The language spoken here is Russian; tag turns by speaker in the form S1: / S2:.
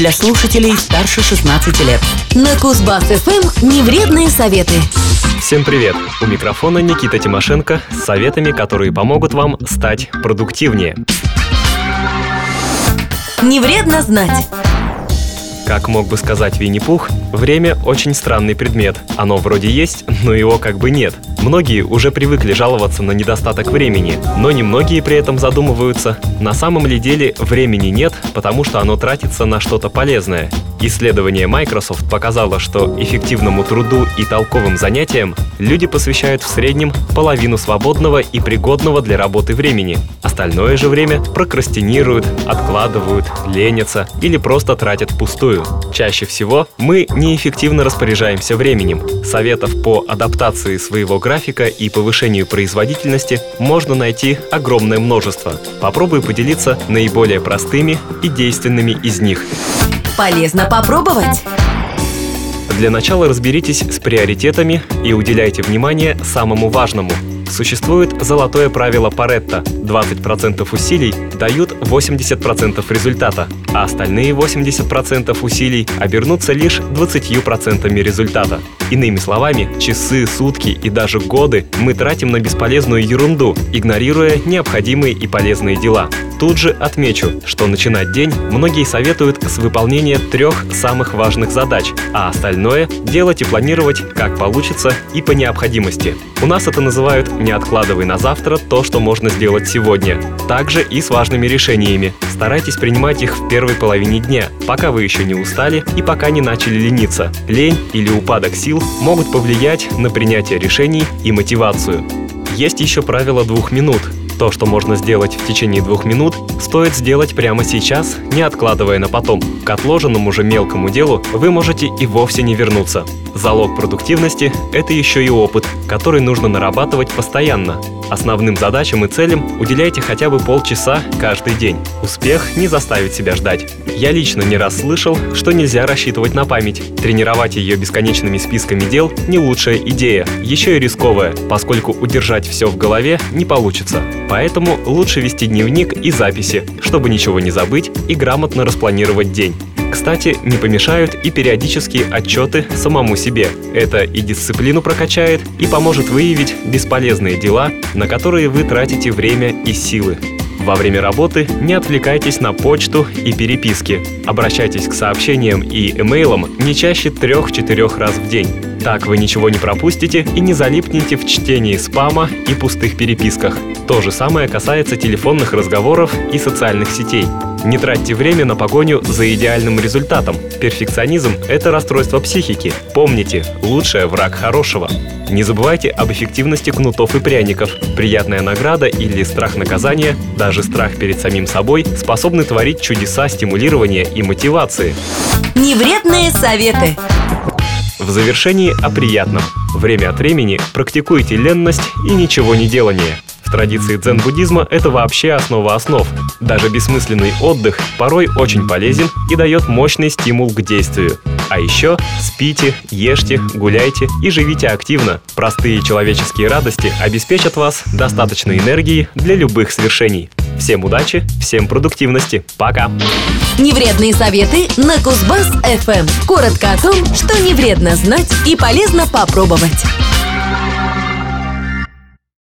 S1: для слушателей старше 16 лет.
S2: На Кузбасс-ФМ невредные советы.
S3: Всем привет! У микрофона Никита Тимошенко с советами, которые помогут вам стать продуктивнее.
S2: Не вредно знать.
S3: Как мог бы сказать Винни-Пух, время очень странный предмет. Оно вроде есть, но его как бы нет. Многие уже привыкли жаловаться на недостаток времени, но немногие при этом задумываются, на самом ли деле времени нет, потому что оно тратится на что-то полезное. Исследование Microsoft показало, что эффективному труду и толковым занятиям люди посвящают в среднем половину свободного и пригодного для работы времени. Остальное же время прокрастинируют, откладывают, ленятся или просто тратят впустую. Чаще всего мы неэффективно распоряжаемся временем. Советов по адаптации своего графика и повышению производительности можно найти огромное множество. Попробую поделиться наиболее простыми и действенными из них.
S2: Полезно попробовать.
S3: Для начала разберитесь с приоритетами и уделяйте внимание самому важному – Существует золотое правило Паретта. 20% усилий дают 80% результата, а остальные 80% усилий обернутся лишь 20% результата. Иными словами, часы, сутки и даже годы мы тратим на бесполезную ерунду, игнорируя необходимые и полезные дела. Тут же отмечу, что начинать день многие советуют с выполнения трех самых важных задач, а остальное делать и планировать как получится и по необходимости. У нас это называют «не откладывай на завтра то, что можно сделать сегодня». Также и с важными решениями. Старайтесь принимать их в первой половине дня, пока вы еще не устали и пока не начали лениться. Лень или упадок сил могут повлиять на принятие решений и мотивацию. Есть еще правило двух минут – то, что можно сделать в течение двух минут, стоит сделать прямо сейчас, не откладывая на потом. К отложенному же мелкому делу вы можете и вовсе не вернуться. Залог продуктивности – это еще и опыт, который нужно нарабатывать постоянно. Основным задачам и целям уделяйте хотя бы полчаса каждый день. Успех не заставит себя ждать. Я лично не раз слышал, что нельзя рассчитывать на память. Тренировать ее бесконечными списками дел – не лучшая идея, еще и рисковая, поскольку удержать все в голове не получится. Поэтому лучше вести дневник и записи, чтобы ничего не забыть и грамотно распланировать день. Кстати, не помешают и периодические отчеты самому себе. Это и дисциплину прокачает, и поможет выявить бесполезные дела, на которые вы тратите время и силы. Во время работы не отвлекайтесь на почту и переписки. Обращайтесь к сообщениям и эмейлам не чаще 3-4 раз в день. Так вы ничего не пропустите и не залипнете в чтении спама и пустых переписках. То же самое касается телефонных разговоров и социальных сетей. Не тратьте время на погоню за идеальным результатом. Перфекционизм – это расстройство психики. Помните, лучшее враг хорошего. Не забывайте об эффективности кнутов и пряников. Приятная награда или страх наказания, даже страх перед самим собой, способны творить чудеса стимулирования и мотивации.
S2: Невредные советы.
S3: В завершении о приятном. Время от времени практикуйте ленность и ничего не делание. В традиции дзен-буддизма это вообще основа основ. Даже бессмысленный отдых порой очень полезен и дает мощный стимул к действию. А еще спите, ешьте, гуляйте и живите активно. Простые человеческие радости обеспечат вас достаточной энергии для любых свершений. Всем удачи, всем продуктивности. Пока!
S2: Невредные советы на Кузбасс-ФМ. Коротко о том, что не вредно знать и полезно попробовать.